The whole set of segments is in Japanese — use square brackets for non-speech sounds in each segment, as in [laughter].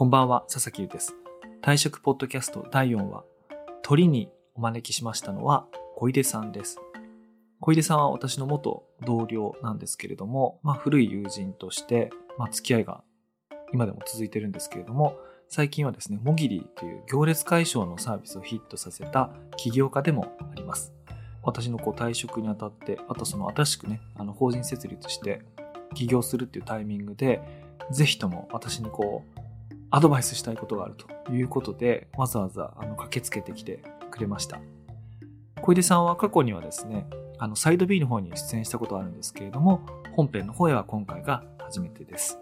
こんばんは、佐々木優です。退職ポッドキャスト第4話、鳥にお招きしましたのは小出さんです。小出さんは私の元同僚なんですけれども、まあ古い友人として、まあ付き合いが今でも続いてるんですけれども、最近はですね、モギリという行列解消のサービスをヒットさせた起業家でもあります。私のこう退職にあたって、あとその新しくね、あの法人設立して起業するっていうタイミングで、ぜひとも私にこう、アドバイスしたいことがあるということで、わざわざあの駆けつけてきてくれました。小出さんは過去にはですね、あのサイド B の方に出演したことあるんですけれども、本編の方へは今回が初めてです。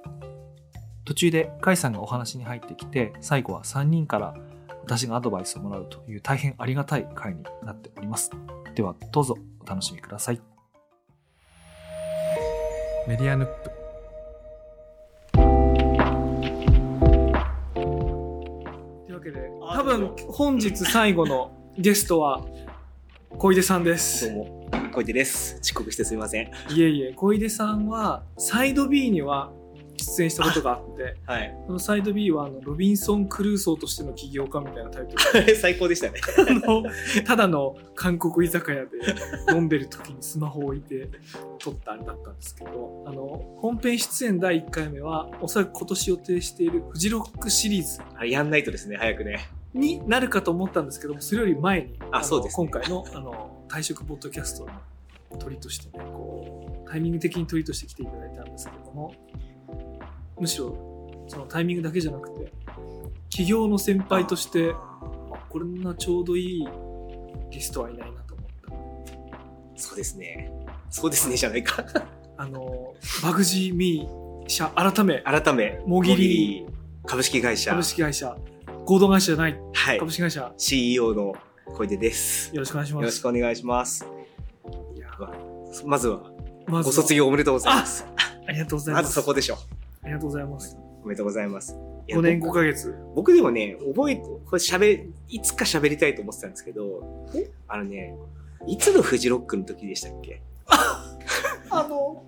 途中で甲斐さんがお話に入ってきて、最後は3人から私がアドバイスをもらうという大変ありがたい回になっております。ではどうぞお楽しみください。メディアヌップけで多分本日最後のゲストは小出さんですどうも、小出です。遅刻してすみません。いえいえ小出さんはサイド B には出演したことがあってはい。そのサイド B はあのロビンソン・クルーソーとしての起業家みたいなタイトル [laughs] 最高でしたね。あのただの韓国居酒屋で飲んでる時にスマホを置いて撮ったあれだったんですけどあの本編出演第1回目はおそらく今年予定しているフジロックシリーズあれやんないとですね、早くね。になるかと思ったんですけどもそれより前にのあそうですね今回のあの退職ポッドキャストの鳥としてねこうタイミング的に鳥として来ていただいたんですけどもむしろそのタイミングだけじゃなくて起業の先輩としてあこんなちょうどいいゲストはいないなと思ったそうですね。そうですね、じゃないか。あのバグジーミー社改め改め、もぎり株式会社、株式会社合同会社じゃないはい株。式会社よ CEO の小出です。よろしくお願いしますろしくお願いします。いやまずは、まずはご卒業おめでとうございます。ありがとうございまますずそこでしょ。ありがとうございますおめでとうございます。いや5年5僕ヶ月僕でもね、覚えて、これ喋、いつか喋りたいと思ってたんですけど、あのね、いつのフジロックの時でしたっけ？[laughs] あの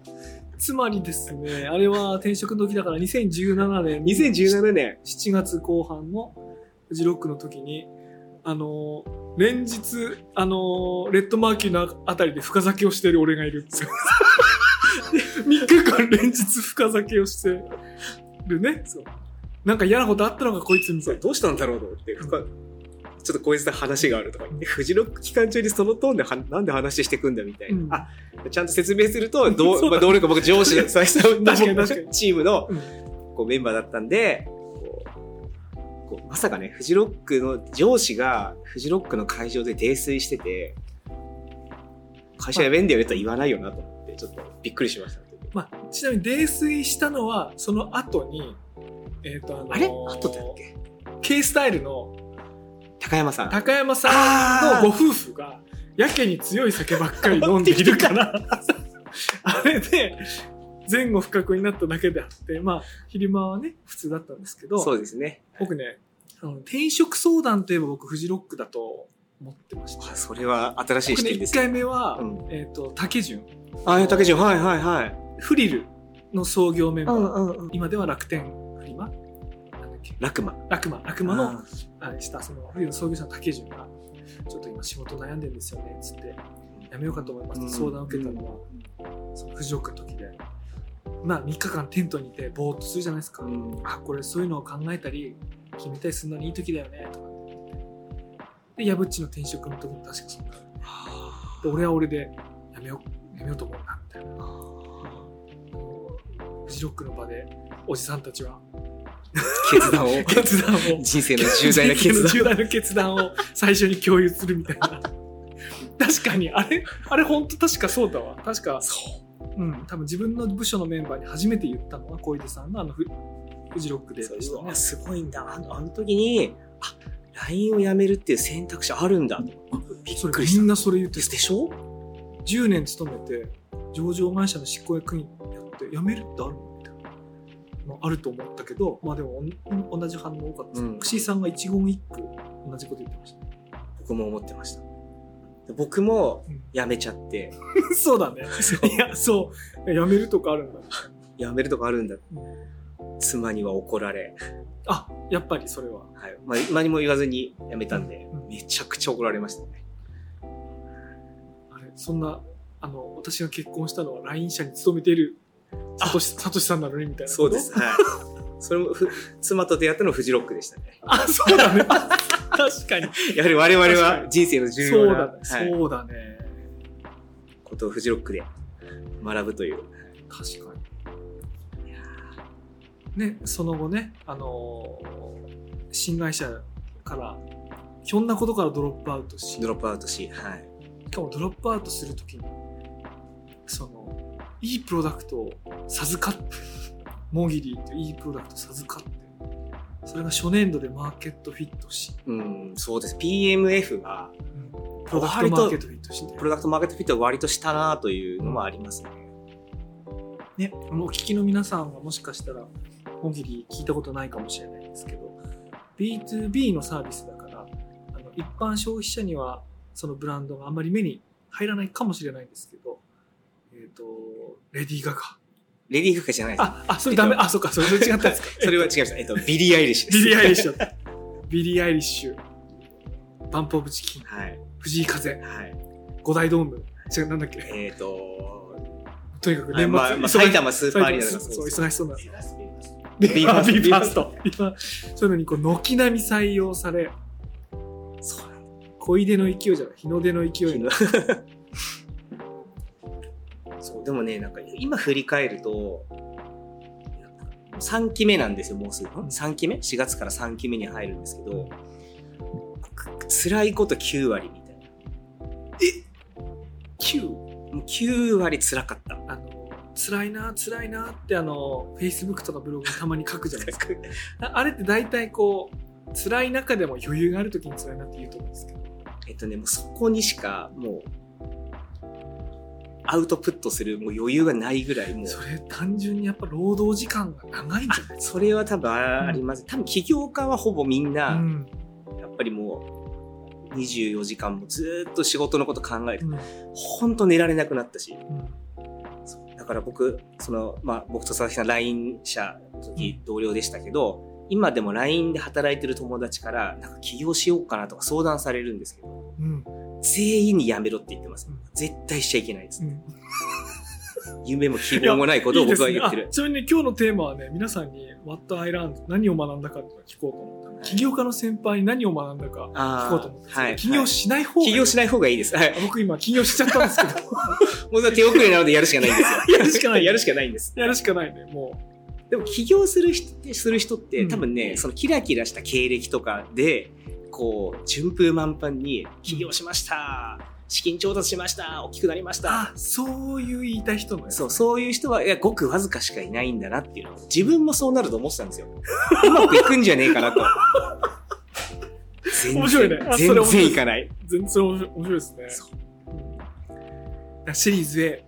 つまりですねあれは転職の時だから2017年 ?2017 年。7月後半のフジロックの時にあの連日あのレッドマーキューのあたりで深酒をしてる俺がいるんですよ3日間連日深酒をしてるね。そう。なんか嫌なことあったのかこいつみたいな。どうしたんだろうと思って、深ちょっとこいつと話があるとか言って、フジロック期間中にそのトーンではなんで話してくんだみたいな。うん。あ、ちゃんと説明すると、ど [laughs] そうう、まあ、同僚か僕上司で、最初の [laughs] チームのうん。こうメンバーだったんで、こうまさかね、フジロックの上司がフジロックの会場で泥酔してて、会社辞めんだよねとは言わないよなと思って、ちょっとびっくりしました。まあ、ちなみに泥酔したのはその後にえっ、とあのーあれ？後だっけ？K スタイルの高山さん。高山さんのご夫婦がやけに強い酒ばっかり飲んでいるから [laughs] あれで前後不覚になっただけであってまあ昼間はね普通だったんですけどそうですね。僕ねあの転職相談といえば僕フジロックだと思ってましたあそれは新しい1視点ですね。回目は、うんえっ、と竹潤あ、竹潤、はいはいはい。フリルの創業メンバー、んうん。今では楽天フリマ？なんだっけ？ラクマ。ラクマ。ラクマのああれしたそのフリーの創業者の竹潤がちょっと今仕事悩んでるんですよねっつって。やめようかと思いますって相談を受けたのは、その藤岡の時で。まあ3日間テントにいてぼーっとするじゃないですか、うん。あこれそういうのを考えたり決めたりするのにいい時だよねとかって。言ってで矢渕の転職の時も確かそうだで俺は俺でやめようやめようと思うなみたいなフジロックの場でおじさんたちは決断を。[laughs] 決断を人生の重大な決断。重大な決断を最初に共有するみたいな。確かに、あれ、あれ本当確かそうだわ。確か、そう。うん、多分自分の部署のメンバーに初めて言ったのは小出さんのあのフフジロックででしたね。すごいんだ。あのあの時に、あ、LINE を辞めるっていう選択肢あるんだと。びっくりした。みんなそれ言ってでしょ？10年勤めて上場会社の執行役員やめるってあるのみたいな。まあ、あると思ったけど、まあでも同じ反応多かったです。うん串井さんが一言一句同じこと言ってました。僕も思ってました。僕もうん辞めちゃって、[laughs] そうだね。いや、そう。辞めるとかあるんだ。辞めるとかあるんだ。妻には怒られ、あ、やっぱりそれは。はい。まあ、何も言わずに辞めたんで、うんめちゃくちゃ怒られましたね。あれ、そんな、あの、私が結婚したのは LINE 社に勤めている、さとし、さとしさんなのにみたいな。そうです。。はい。それもふ、妻と出会ったのはフジロックでしたね。あ、そうだね。確かに。[laughs] やはり我々は人生の重要な、そうだね。はい、そうだね。ことをフジロックで学ぶという。確かに。ね、その後ね、あのー新会社から、ひょんなことからドロップアウトし、ドロップアウトし、はい。しかもドロップアウトするときに、その、いいプロダクトを授かって、モギリっていういいプロダクトを授かって、それが初年度でマーケットフィットし、うん、そうです。PMF が、プロダクトマーケットフィットしてプ、ロダクトマーケットフィットは割としたなというのもありますね。ね、あのお聞きの皆さんはもしかしたら、モギリ聞いたことないかもしれないんですけど、B2B のサービスだから、あの一般消費者にはそのブランドがあんまり目に入らないかもしれないんですけど、えっ、と、レディー・ガガ。レディー・ガガじゃないです。あ、あ、それダメ、えっとあ、そっか、それ違ったんですか。[laughs] それは違います。えっと、ビリー・アイリッシュです。ビリー・アイリッシュ。ビリー・アイリッシュ、バンプ・オブ・チキン、はい。藤井風、はい。五大ドーム、違う、なんだっけ、えっ、と、とにかく年末、はいまあまあ、埼玉スーパーアリーナとかそう、忙しそうな。ビーファーストビーファースト。ビーファーそういうのにこう軒並み採用され、そう小出の勢いじゃない、日の出の勢いの。そう、でもね、なんか今振り返ると、3期目なんですよ、もうすぐ。3期目 ?4 月から3期目に入るんですけど、く辛いこと9割みたいな。9! もう9割辛かった。あの、辛いな、辛いなってあの、Facebook とかブログにたまに書くじゃないですか。ああれって大体こう、辛い中でも余裕がある時に辛いなって言うと思うんですけど。えっとね、もうそこにしかもう、アウトプットするもう余裕がないぐらいもう、それ単純にやっぱ労働時間が長いんじゃない。それは多分あります。多分起業家はほぼみんな、うん。やっぱりもう、24時間もずーっと仕事のこと考えて、うん。ほんと寝られなくなったし、うんだから僕、その、まあ、僕と佐々木さん LINE 社の時同僚でしたけど、今でも LINE で働いてる友達から、なんか起業しようかなとか相談されるんですけど、うん。全員にやめろって言ってますうん。絶対しちゃいけないです。うん夢も希望もないことを僕は言ってるいいねあ。ちなみにね、今日のテーマはね、皆さんに What I learned 何を学んだかって聞こうと思った。はい起業家の先輩に何を学んだかあ聞こうと思って。はい。起業しない方がいい起業しない方がいいです。はい。僕今起業しちゃったんですけど。[laughs] もう手遅れなのでやるしかないんですよ。やるしかないやるしかないんです。やるしかないね、もでも起業する人ってする人って、うん多分ね、そのキラキラした経歴とかで、こう、順風満帆に起業しました。資金調達しました。大きくなりましう。たあ。、そういう言いたい人のやつそう、そういう人は、いや、ごくわずかしかいないんだなっていうのを、自分もそうなると思ってたんですよ。うまくいくんじゃねえかなと。面白いね全然いかない。全然面白いですね。そうシリーズ A、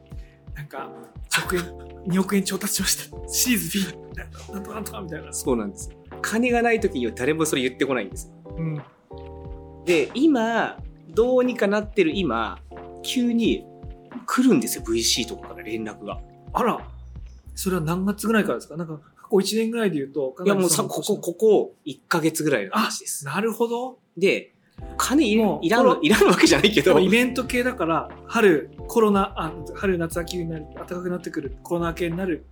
なんか、1億円、[laughs] 2億円調達しました。シリーズ B、なんとなんとなんとかみたいな。そうなんですよ。金がない時には誰もそれ言ってこないんですよ。うん。で、今、どうにかなってる今、急に来るんですよ、VC とかから連絡が。あら、それは何月ぐらいからですか？なんか、過去1年ぐらいで言うと、いや、もうさ、ここ、ここ、1ヶ月ぐらいの話です。なるほど。で、金いいらんいらんわけじゃないけど、イベント系だから、春、コロナ、あ春、夏、秋になり、暖かくなってくる、コロナ系になる、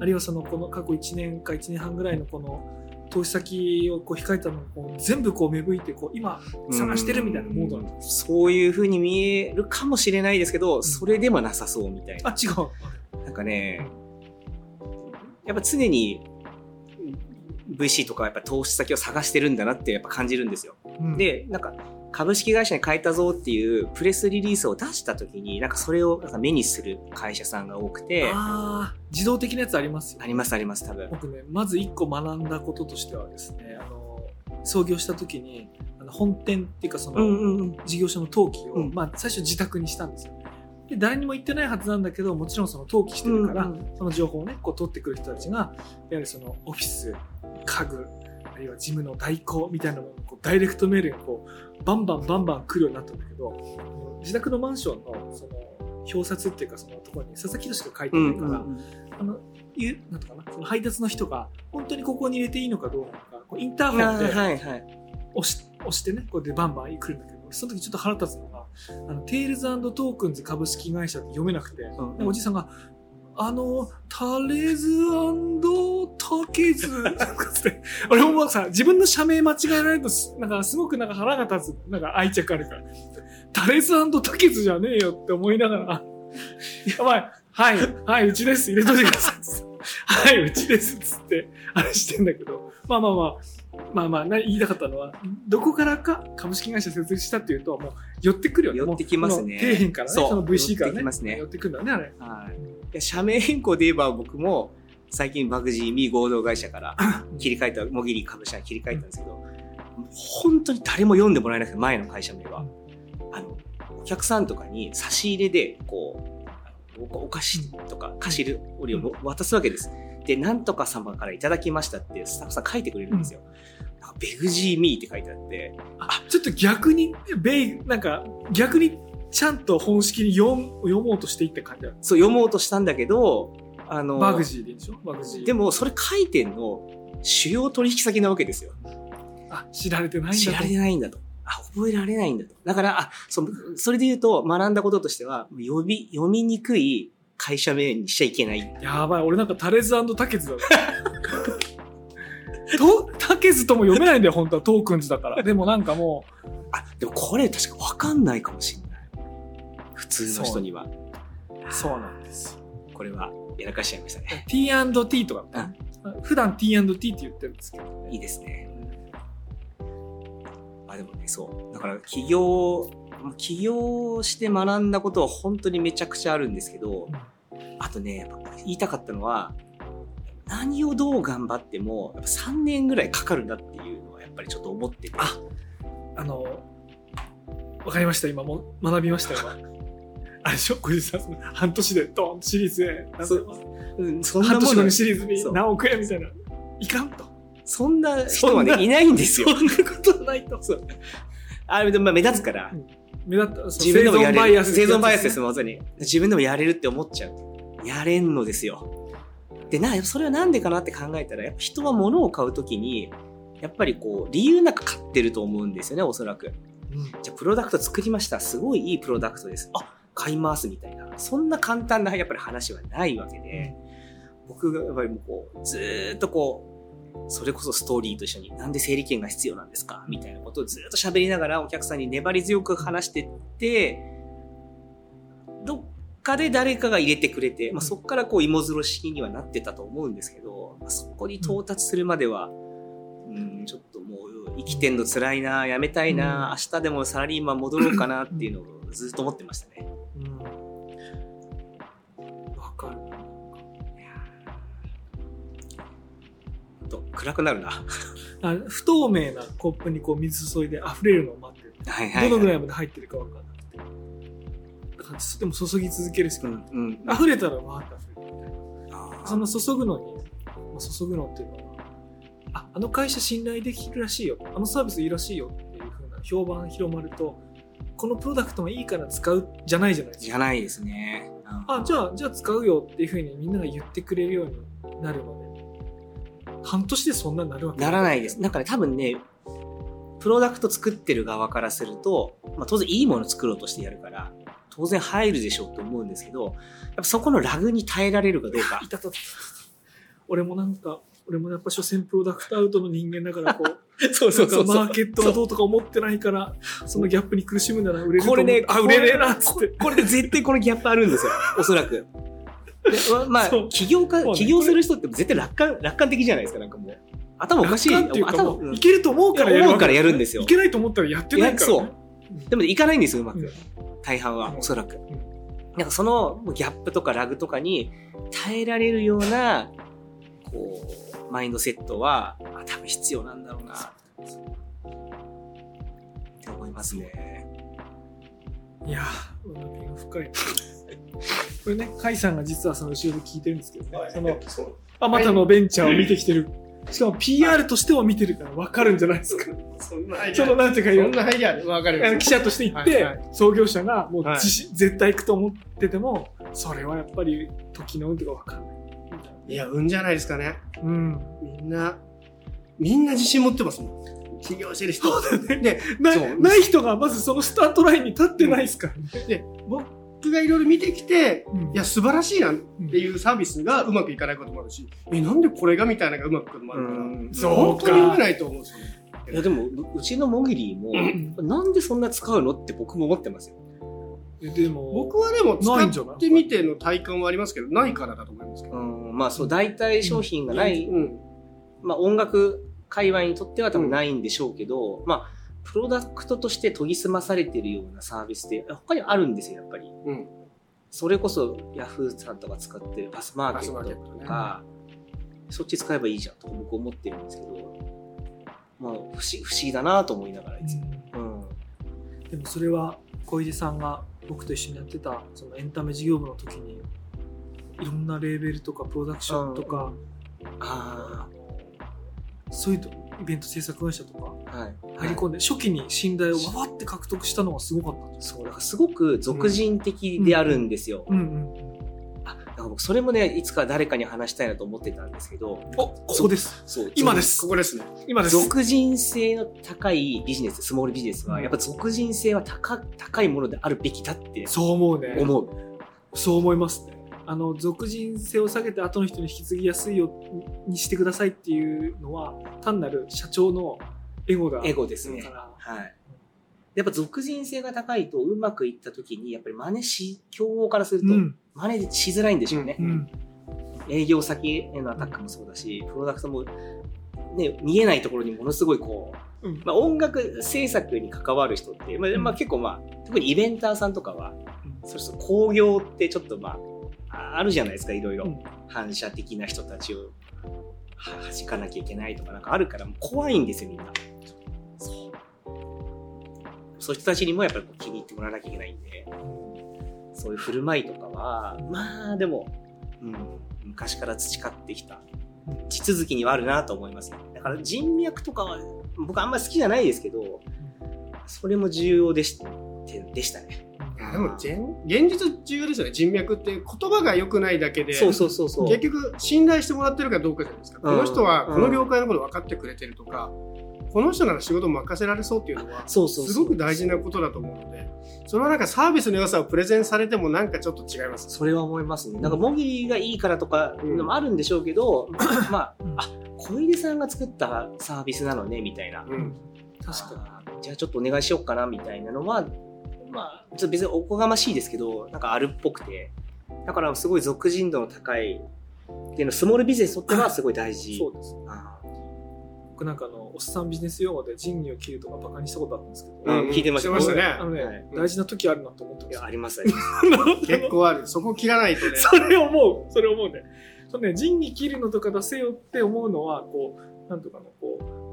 あるいはその、この過去1年か1年半ぐらいのこの、投資先をこう控えたのをこう全部こう芽吹いてこう今探してるみたいなモードなんですそういう風に見えるかもしれないですけど、それでもなさそうみたいな。あ違う。なんかね、やっぱ常に VC とかやっぱ投資先を探してるんだなってやっぱ感じるんですよ。うん。で、なんか株式会社に変えたぞっていうプレスリリースを出した時に、なんかそれをなんか目にする会社さんが多くて、ああ自動的なやつありますよありますあります多分。僕ねまず一個学んだこととしてはですねあの創業した時にあの本店っていうかその、事業所の登記を、うん。まあ、最初自宅にしたんですよで誰にも言ってないはずなんだけどもちろんその登記してるから、うんうんその情報をねこう取ってくる人たちがいわゆるそのオフィス家具あるいは事務の代行みたいなものをこうダイレクトメールがこうバンバンバンバン来るようになったんだけど自宅のマンションのその表札っていうかそのところに佐々木としか書いてうなんいから、うん。あのいう、なんとかな、その配達の人が、本当にここに入れていいのかどうなのか、こうインターホンではいはい。押し押してね、こうやってバンバン来るんだけど、その時ちょっと腹立つのが、あの、テールズトークンズ株式会社って読めなくて、うんでおじさんが、あの、タレズタケズって、俺もさ、自分の社名間違えられるとす、なんかすごくなんか腹が立つ、なんか愛着あるから、タレズタケズじゃねえよって思いながら、やばい、はい、はい、うちです、入れといてください。はい、うちです、つって、あれしてんだけど、まあまあまあ、まあまあ、な言いたかったのは、どこからか株式会社設立したっていうと、もう寄ってくるよね。寄ってきますね。底辺からね、その VC からね。寄ってきますね。寄ってくるんだね、あれ。はい。いや社名変更で言えば僕も最近バグジーミー合同会社から [laughs] 切り替えた、モギリ株式に切り替えたんですけど、本当に誰も読んでもらえなくて、前の会社名は。あの、お客さんとかに差し入れで、こう、おお菓子とか菓子折りを渡すわけです。で、なんとか様からいただきましたってスタッフさん書いてくれるんですよ。ベグジーミーって書いてあって、あ、ちょっと逆に、ベイ、なんか、逆にちゃんと本式に読ん読もうとしていった感じだ。そう読もうとしたんだけど、あの、バグジーでしょ？バグジー。でもそれ書いてんの主要取引先なわけですよ。あ、知られてないんだと。知られてないんだと。あ、覚えられないんだと。だから、あ、そそれで言うと学んだこととしては、読み、読みにくい会社名にしちゃいけない。やばい、俺なんかタレズタケズだね。と、タケズとも読めないんだよ、本当は。トークンズだから。でもなんかもあ、でもこれ確かわかんないかもしれない。普通の人には。う、そうなんですよ。これはやらかしちゃいましたね。T&T とか、普段 T&T って言ってるんですけどね。いいですね。あ、でもね、そう。だから起業、起業して学んだことは本当にめちゃくちゃあるんですけど、あとね、言いたかったのは、何をどう頑張っても、やっぱ3年ぐらいかかるんだっていうのはやっぱりちょっと思ってて。ああの、わかりました、今もう学びましたよ。あれでしょ、小路さん、半年でドーンとシリーズへ、そううん、そんな半年のにシリーズに何億円みたいな。いかんと。そんな人はね、いないんですよ。そんなことはないと。そうあれでもまあ目立つから、目立った、自分でもやれる。生存バイアスです、もん。まさに。自分でもやれるって思っちゃう。やれんのですよ。で、な、それはなんでかなって考えたら、やっぱ人は物を買うときに、やっぱりこう、理由なく買ってると思うんですよね、おそらく。じゃあ、プロダクト作りました。すごいいいプロダクトです。あ、買いますみたいな。そんな簡単な、やっぱり話はないわけで、僕がやっぱりもうこう、ずーっとこう、それこそストーリーと一緒に、なんで整理券が必要なんですか？みたいなことをずーっと喋りながらお客さんに粘り強く話してって、どっかで誰かが入れてくれて、まあ、そこからこう芋づる式にはなってたと思うんですけど、まあ、そこに到達するまでは、うん、ちょっともう生きてんの辛いな、やめたいな、明日でもサラリーマン戻ろうかなっていうのをずっと思ってましたね。うん。わかる。と暗くなるな。あ不透明なコップにこう水注いで溢れるのを待ってる。はいはい、はい。どのぐらいまで入ってるかわかんなくて。だからでも注ぎ続けるしかない。うん、うん。溢れたらわーって溢れるみたいな。その注ぐのに、まあ注ぐのっていうのは、あ、あの会社信頼できるらしいよ。あのサービスいいらしいよっていう風な評判広まると、このプロダクトがいいから使うじゃないじゃないですか。じゃないですね。うんあ、じゃあ、じゃあ使うよっていう風にみんなが言ってくれるようになるまで。半年でそんなになるわけならないです。。なんかね、多分ね、プロダクト作ってる側からすると、まあ当然いいもの作ろうとしてやるから、当然入るでしょうと思うんですけど、やっぱそこのラグに耐えられるかどうか [laughs] 俺もなんか、俺もやっぱ所詮プロダクトアウトの人間だから、こう、[laughs] そうなんかマーケットはどうとか思ってないから、そのギャップに苦しむなら売れるこれね、あ、売れねえなっつって。これで絶対このギャップあるんですよ。[laughs] おそらく。でままあそう、起業家、起業する人って絶対楽観、楽観的じゃないですか、なんかもう。頭おかしい。頭いけると思うからやる思うからやるんですよいけないと思ったらやってないから、ね。いやでもねいかないんですよ、うまく。うん大半は、うんおそらく。んなんかそのギャップとかラグとかに耐えられるような、こう、マインドセットは、あ多分必要なんだろうな、って思いますね。いやー、学びが深いな。[laughs] これね、甲斐さんが実はその後ろで聞いてるんですけどね、その、あまたのベンチャーを見てきてる。しかも PR としては見てるから分かるんじゃないですか。そんなアイデその、なんていうか、そんなアイデアわかる記者として行って、はいは創業者がもう絶対行くと思ってても、それはやっぱり時の運とか分かんない。いや、運じゃないですかね。うん。みんな、みんな自信持ってますもん。起業してる人。で、なそうない人がまずそのスタートラインに立ってないですからね。で、僕がいろいろ見てきて、うんいや、素晴らしいなっていうサービスがうまくいかないこともあるし、え、なんでこれがみたいなのがうまくいくこともあるから、うんそう本当に読めないと思うんですよね。いやでもううちのモギリーも、なんでそんな使うのって僕も思ってますよ。でも、僕はでもないんじゃない使ってみての体感はありますけど、ないからだと思いますけど。うん、まあそう代替商品がない、うん。まあ音楽界隈にとっては多分ないんでしょうけど、まあプロダクトとして研ぎ澄まされてるようなサービスって他にあるんですよやっぱり。うん。それこそヤフーさんとか使ってるパスマーケットとか、そっち使えばいいじゃんとか僕思ってるんですけど、まあ不思不思議だなと思いながらいつも。うん。でもそれは小出さんが僕と一緒にやってたそのエンタメ事業部の時にいろんなレーベルとかプロダクションとか、あそういうとイベント制作会社とか。入り込んで、初期に信頼をわわって獲得したのがすごかったんですそう、だからすごく俗人的であるんですよ。うんうんあ、だから僕それもね、いつか誰かに話したいなと思ってたんですけど、おここです。そう、今です。ここですね。今です。俗人性の高いビジネス、スモールビジネスは、うん。やっぱ俗人性は高高いものであるべきだってそう思うね。思う。そう思いますね。あの俗人性を下げて後の人に引き継ぎやすいようにしてくださいっていうのは単なる社長のエゴだエゴですね。はい。やっぱ俗人性が高いとうまくいった時に、やっぱり真似し、競合からすると、うん真似しづらいんでしょうね。うん営業先へのアタックもそうだし、プロダクトも、ね、見えないところにものすごいこう、うんまあ、音楽制作に関わる人って、まあまあ、結構まあ、特にイベンターさんとかは、それこそ興行ってちょっとまあ、ああるじゃないですか、いろいろ。うん反射的な人たちをは弾かなきゃいけないとかなんかあるから、もう怖いんですよ、みんな。そう。いう人たちにもやっぱりこう気に入ってもらわなきゃいけないんで、そういう振る舞いとかは、まあでも、うん、昔から培ってきた地続きにはあるなと思います。だから人脈とかは僕あんまり好きじゃないですけど、それも重要でしでしたね。でも、現現実重要ですよね。人脈って言葉が良くないだけで。そうそうそうそう。結局信頼してもらってるかどうかじゃないですか、うんこの人はこの業界のこと分かってくれてるとか、この人なら仕事任せられそうっていうのはそうそうそうすごく大事なことだと思うのでそれはなんかサービスの良さをプレゼンされてもなんかちょっと違いますそれは思いますね。なんか、もぎりがいいからとかのもあるんでしょうけど、まあ、うんあ、小出さんが作ったサービスなのね、みたいな。うん確かじゃあちょっとお願いしようかな、みたいなのは、まあ、ちょっと別におこがましいですけど、なんかあるっぽくて。だからすごい俗人度の高い、っていうのスモールビジネスにとってはすごい大事。そうですあ僕なんかあのおっさんビジネス用語で仁義を切るとかバカにしたことあったんですけど、ーうん、聞いてました。してましたね。あのね、はい。大事な時あるなと思ってますいや、あります、あります。結構ある。そこ切らないとね。それ思う。それ思うね。そのね仁義切るのとか出せよって思うのはこうなんとかのこう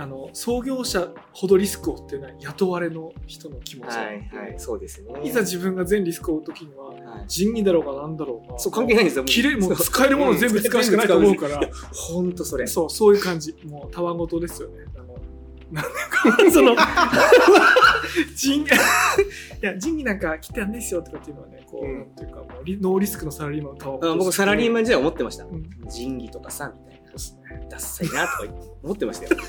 あの創業者ほどリスクを負ってない雇われの人の気持ちはい、はい、そうですね。いざ自分が全リスクを負う時にははい仁義だろうがなんだろうがそう、関係ないんですよ。切れもう使えるもの全部使うしかないと思うから、ほんとそれ。そうそういう感じもうたわごとですよねあのなんか [laughs] その仁義 [laughs] いや仁義なんか切ってやんないっすよとかっていうのはねこう、うんなんていうかもうリノーリスクのサラリーマンのたわごとあ僕サラリーマン時代思ってました。うん仁義とかさ、みたいな。ダッサいなとか思ってましたよ。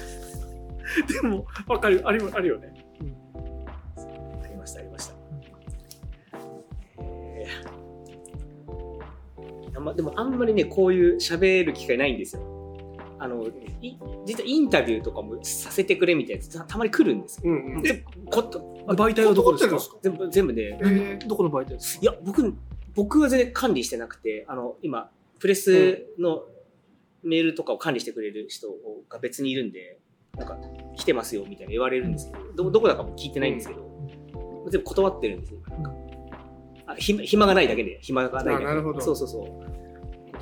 [laughs] でも、わかる、あるあるよね。ありました、ありました。えー。あんまでもあんまりね、こういう喋る機会ないんですよ。あの、い実はインタビューとかもさせてくれみたいなやつたたまに来るんですよ。うんうん。媒体はどこですか？全部全部で、えーどこの媒体ですか？いや、僕、僕は全然管理してなくて、あの、今、プレスのメールとかを管理してくれる人が別にいるんで、なんか、来てますよみたいな言われるんですけど、どどこだかも聞いてないんですけど、全部断ってるんですよ、今なんかあ暇暇がないだけで、暇がないだけで。あなるほどそうそうそ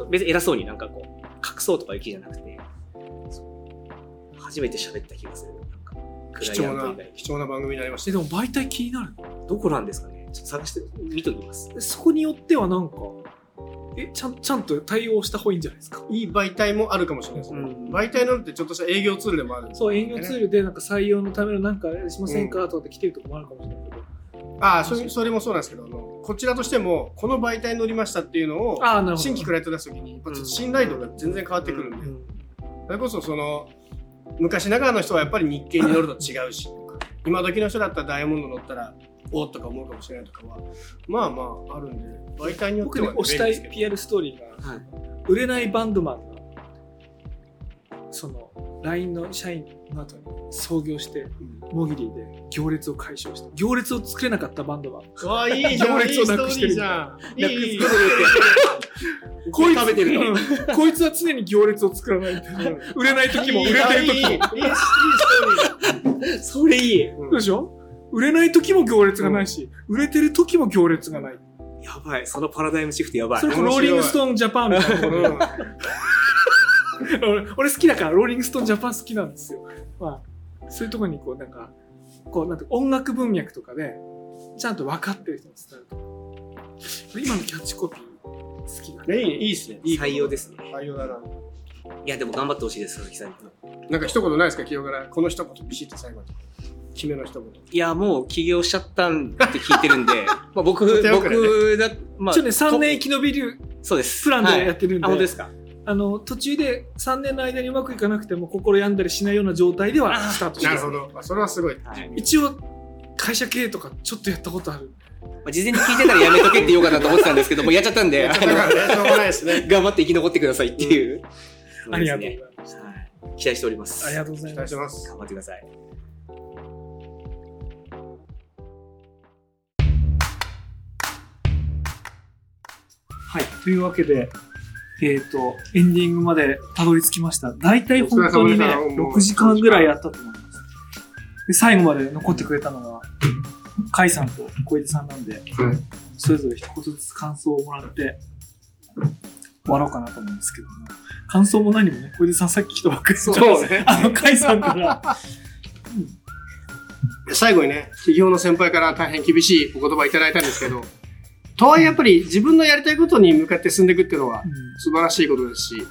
う。別に偉そうになんかこう、隠そうとかいう気じゃなくて、そう初めて喋った気がする。なんか、貴重な貴重な番組になりましえでも媒体気になるどこなんですかね？ちょっと探して、見ときます。そこによってはなんか、え、ちゃんちゃんと対応した方がいいんじゃないですか？たいい媒体もあるかもしれないです。ね、うん。媒体なんてちょっとした営業ツールでもある。んでそう、営業ツールでなんか採用のためのなんかしませんかとかって来てるとこもあるかもしれないけど。ああそれそれもそうなんですけどあのこちらとしてもこの媒体に乗りましたっていうのを。新規クライアント出す時に信頼度が全然変わってくるんで、うん。それこそその昔ながらの人はやっぱり日経に乗ると違うし今時の人だったらダイヤモンド乗ったらおっとか思うかもしれないとかはまあまああるんで媒体によっては、僕ね推したい PR ストーリーが、はい、売れないバンドマンがその LINE の社員の後に創業して、モギリーで行列を解消して行列を作れなかったバンドマン。わあいい行列をなくしてるじゃん。いいいい [laughs] こいつ食べてる。こいつは常に行列を作らない売れない時も売れてる時も。いいいいいいストーリー。[laughs] それいい、うん、どうでしょ？売れない時も行列がないし、売れてる時も行列がない。やばい。そのパラダイムシフトやばいそ。れこそローリングストーンジャパンみたいなところうん俺俺好きだから、ローリングストーンジャパン好きなんですよ。まあ、そういうところにこう、なんか、こう、なんて音楽文脈とかで、ちゃんと分かってる人に伝えると。今のキャッチコピー、好きだね。ねいいねいいっすねいい採用ですね。採用だないや、でも頑張ってほしいです、佐々木さんに。なんか一言ないですか？清からこの一言ビシッと最後に決めの一言いや、もう起業しちゃったんって聞いてるんで、[laughs] まあ僕、ね。僕だ、まあ、一応ね、3年生き延びるそうです。プランでやってるんで、はい。あ、本当ですか？あの、途中で3年の間にうまくいかなくても心病んだりしないような状態ではスタートしてなるほど。あそれはすごい。はい。一応、会社経営とかちょっとやったことある。まあ事前に聞いてたらやめとけって言おうかなと思ってたんですけど、もうやっちゃったんで、しょうがないですね。頑張って生き残ってくださいっていう。ありがとうござねいます。はい。期待しております。ありがとうござい期ます。待してます。頑張ってください。はい。というわけで、えっ、と、エンディングまでたどり着きました。大体本当にねお疲れ様でした、6時間ぐらいやったと思います。で、最後まで残ってくれたのは、カイさんと小出さんなんで、それぞれ一言ずつ感想をもらって、終わろうかなと思うんですけども。感想も何もね、小出さんさっき来たばっかりそうね [laughs] あの、カイさんから、[laughs] 最後にね、企業の先輩から大変厳しいお言葉いただいたんですけど、とはいえやっぱり自分のやりたいことに向かって進んでいくっていうのは素晴らしいことですし、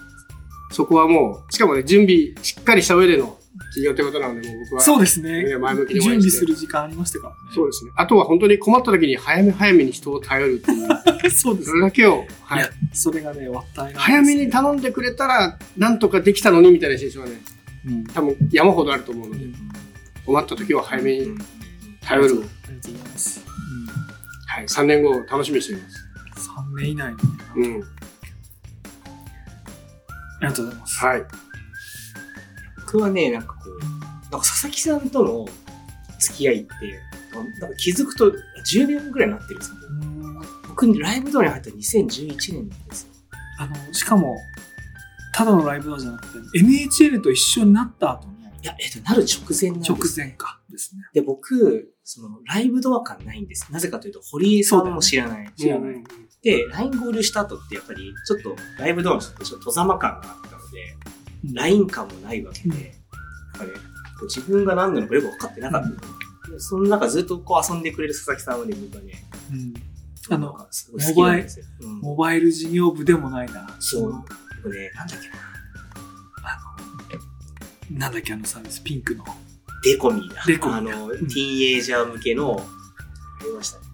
そこはもう、しかもね、準備しっかりした上での企業ってことなので、もう僕は。そうですねね前向きに応準備する時間ありましたからね。そうですね。あとは本当に困った時に早め早めに人を頼るっていう、[laughs] そうですそれだけを、はい。それがね、わったいなんです早めに頼んでくれたら、なんとかできたのにみたいな心象はね、うん多分山ほどあると思うので、困った時は早めに頼る。ありがとうございます。はい。3年後を楽しみにしています。うん、3年以内。うん。ありがとうございます。はい。僕はね、なんかこう、なんか佐々木さんとの付き合いって、なんか気づくと10年ぐらいになってるんですよ。うん僕、ライブドアに入ったの2011年なんですよ。あの、しかも、ただのライブドアじゃなくて、NHL と一緒になった後のいや、えっと、なる直前なんです。直前かですね。で、僕、その、ライブドア感ないんです。なぜかというと、堀江さんも知らない。知らないうんで、LINE 合流した後って、やっぱり、ちょっと、ライブドアの人ってちょっと、戸ざま感があったので、LINE 感もないわけで、うんなんかね、こう自分が何なのかよく分かってなかったの。でその中ずっとこう遊んでくれる佐々木さんはね、僕はね、うんあのすごい好きなんですよ。うんモバイル事業部でもないな。そうの僕ね、なんだっけな、なんだっけあのサービス、ピンクの。デコミーだ。デコミーあの、ティーンエイジャー向けの、ありましたね。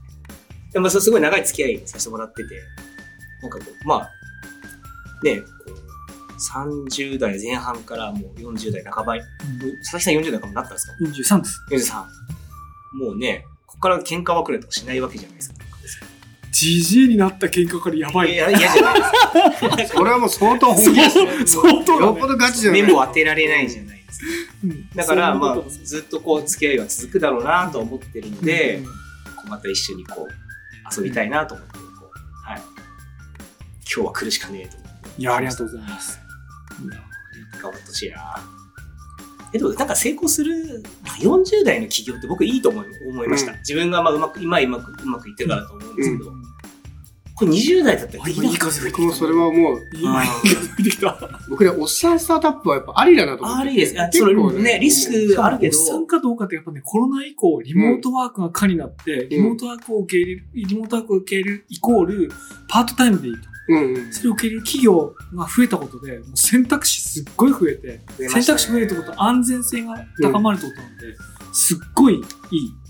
でも、すごい長い付き合いさせてもらってて、なんかこう、まあ、ね、こう、30代前半からもう40代半ば、佐々木さん40代半ばになったんですか？43です。?43。もうね、ここから喧嘩別れとかしないわけじゃないですか。GG になった喧嘩からやばい。いや、嫌じゃないです [laughs] か。それはもう相当本気ですね。相当だねよっぽどガチじゃない。目も当てられないじゃないですか。うんだから、まあずっとこう、付き合いが続くだろうなと思ってるので、うんこうまた一緒にこう、遊びたいなと思って、こう、はい。今日は苦しかねえと思って。いや、ありがとうございます。頑張ってほしいなえ、でもなんか成功する、まあ40代の起業って僕いいと思い思いました。うん自分がまあうまく、今うまく、うまくいってるからだと思うんですけど、うんこれ20代だったらあ今いい風吹いてきた僕もそれはもう、今いい風吹いてきた。[laughs] 僕ね、おっさんスタートアップはやっぱありだなと思って。ありです。あ結そ構のね、リスクあるけど、おっさんかどうかってやっぱね、コロナ以降、リモートワークが可になって、リモートワークを受け入れる、リモートワークを受け入れるイコール、パートタイムでいいと。うんうん。それを受け入れる企業が増えたことで、もう選択肢すっごい増えて、ね択肢増えるってことは安全性が高まるってことなんで、すっごいいい。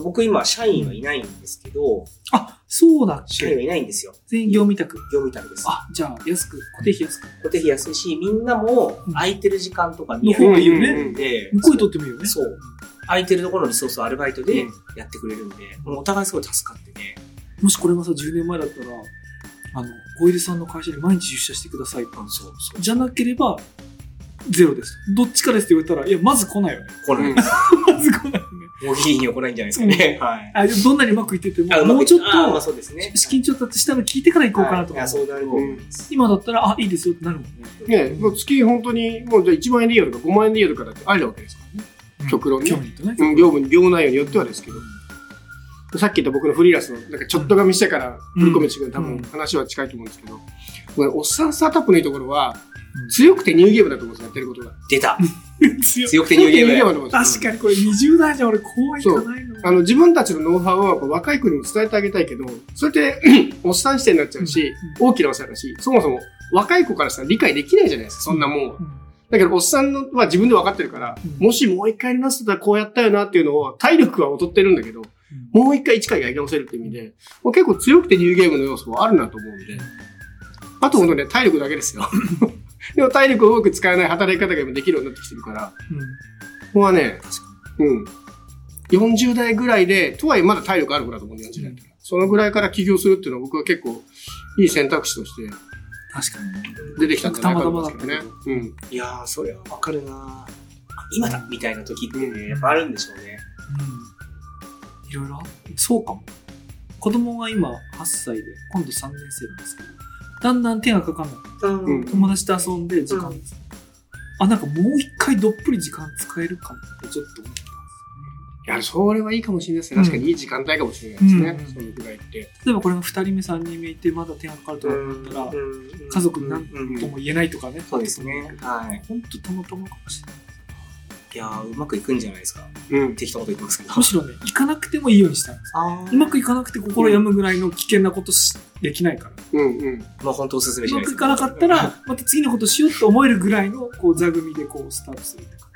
素僕今、社員はいないんですけど、あ、そうだっけ？社員はいないんですよ。全員業務委託。業務委託です。あ、じゃあ、安く、固定費安く。固定費安いし、みんなもうん空いてる時間とかのに方がいいよね。向こうにとってもいいよね。そう。空いてるところのリソースをアルバイトでうんやってくれるんで、もうお互いすごい助かってね。もしこれがさ、10年前だったら、あの、小出さんの会社に毎日出社してくださいと。そうそう。じゃなければ、ゼロです。どっちかですって言われたら、いや、まず来ないよね。来ないです。[laughs] まず来ないよね。もういいには来ないんじゃないですかね。[laughs] はい。あどんなにうまくいっててあも、もうちょっあまあと、そうですね。資金調達したの聞いてから行こうかなとか。はいいや、そうなると思います。今だったら、あ、いいですよってなるもんね。ね、もう月本当に、もうじゃあ1万円でいいよとか5万円でいいよとかだってありなわけですからね。極論ね興味とね。うん業務、業務内容によってはですけど。さっき言った僕のフリーランスの、なんかちょっとが見してから振り込みしてくる、多うん分話は近いと思うんですけど、これおっさんスタートアップのいいところはうん、強くてニューゲームだと思うんですよ、やってることが。出た。強くてニューゲーム確かにこれ20代じゃ俺こういかないの。あの、自分たちのノウハウをやっぱ若い子にも伝えてあげたいけど、それって、おっさん視点になっちゃうし、大きなお世話だし、そもそも若い子からしたら理解できないじゃないですか、そんなもん。は。うん。だけど、おっさんのは自分で分かってるから、うん。もしもう一回やり直すとらこうやったよなっていうのを、体力は劣ってるんだけど、もう一回一回やり直せるって意味で、もう結構強くてニューゲームの要素はあるなと思うんで、あと本当ね、体力だけですよ。でも体力をうまく使えない働き方が今できるようになってきてるから、うんここはね、うん。40代ぐらいで、とはいえまだ体力ある子だと思うんだよ、40代だったらそのぐらいから起業するっていうのは僕は結構いい選択肢として確かにね。出てきたんじゃないかと思うんですけどね。うん。いやー、それはわかるなあ今だみたいな時ってね、やっぱあるんでしょうね。うん。いろいろ、そうかも。子供が今8歳で、今度3年生なんですけど、だんだん手がかかんない。うん友達と遊んで時間、うんあ、なんかもう一回どっぷり時間使えるかもってちょっと思っていや、それはいいかもしれないですね。確かにいい時間帯かもしれないですね。うんそのぐらいって。ます。例えばこれが2人目、3人目いて、まだ手がかかるとかだったら、家族に何うんとも言えないとかね。そうですね。はい。本当たまたまかもしれない。いやー、うまくいくんじゃないですか。うん。適当なこと言ってますけど。むしろね、行かなくてもいいようにしたんです。あうまくいかなくて心病むぐらいの危険なことしできないから。うんうん。まあ本当おすすめうしないですまくいかなかったら、また次のことしようって思えるぐらいのこう座組でこうスタートするっていうかね。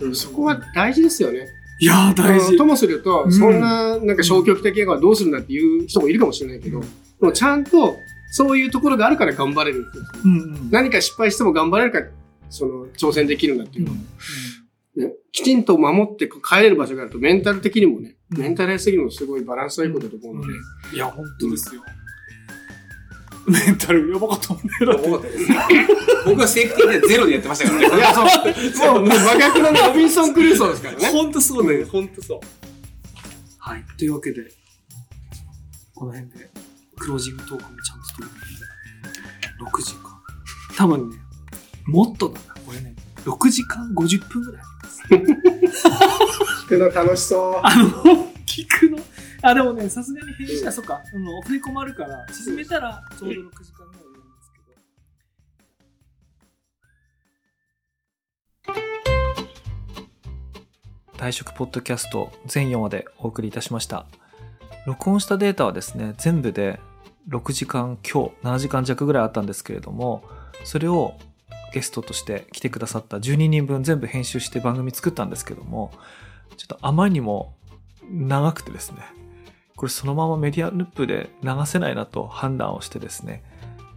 うんそこは大事ですよね。いやー、大事。ともすると、うんそんな、なんか消極的なことはどうするんだっていう人もいるかもしれないけど、でもちゃんと、そういうところがあるから頑張れるんですよ。うんうん。何か失敗しても頑張れるから、その、挑戦できるんだっていううのをんね、きちんと守って帰れる場所があると、メンタル的にもね、うんメンタルやすぎるのもすごいバランスがいいことだと思うので、いや、本当ですよ。メンタルやばかったもんね。だって重かったですね。僕はセーフティーでゼロでやってましたからね。いや、そう、もう、真逆のね、ロビンソン・クルーソーですからね。本当そうだよ。本当そう。はい。というわけで、この辺で、クロージングトークもちゃんと取り組んで、6時間。多分ね、もっとだな。これね、6時間50分ぐらいあります。聞くの楽しそう。あの、聞くの？あ、でもね、さすがに編集、あ、そっか、あの、オフレコもあるから、沈めたらちょうど6時間ぐらいやるんですけど。退職ポッドキャスト全4話でお送りいたしました。録音したデータはですね、全部で6時間強、7時間弱ぐらいあったんですけれども、それをゲストとして来てくださった12人分全部編集して番組作ったんですけども、ちょっとあまりにも長くてですね、これそのままメディアループで流せないなと判断をしてですね、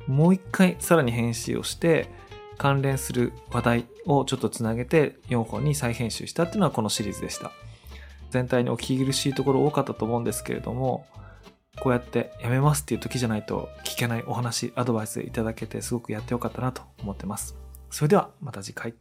もう一回さらに編集をして、関連する話題をちょっとつなげて4本に再編集したっていうのはこのシリーズでした。全体にお聞き苦しいところ多かったと思うんですけれども、こうやってやめますっていう時じゃないと聞けないお話、アドバイスいただけてすごくやってよかったなと思ってます。それではまた次回。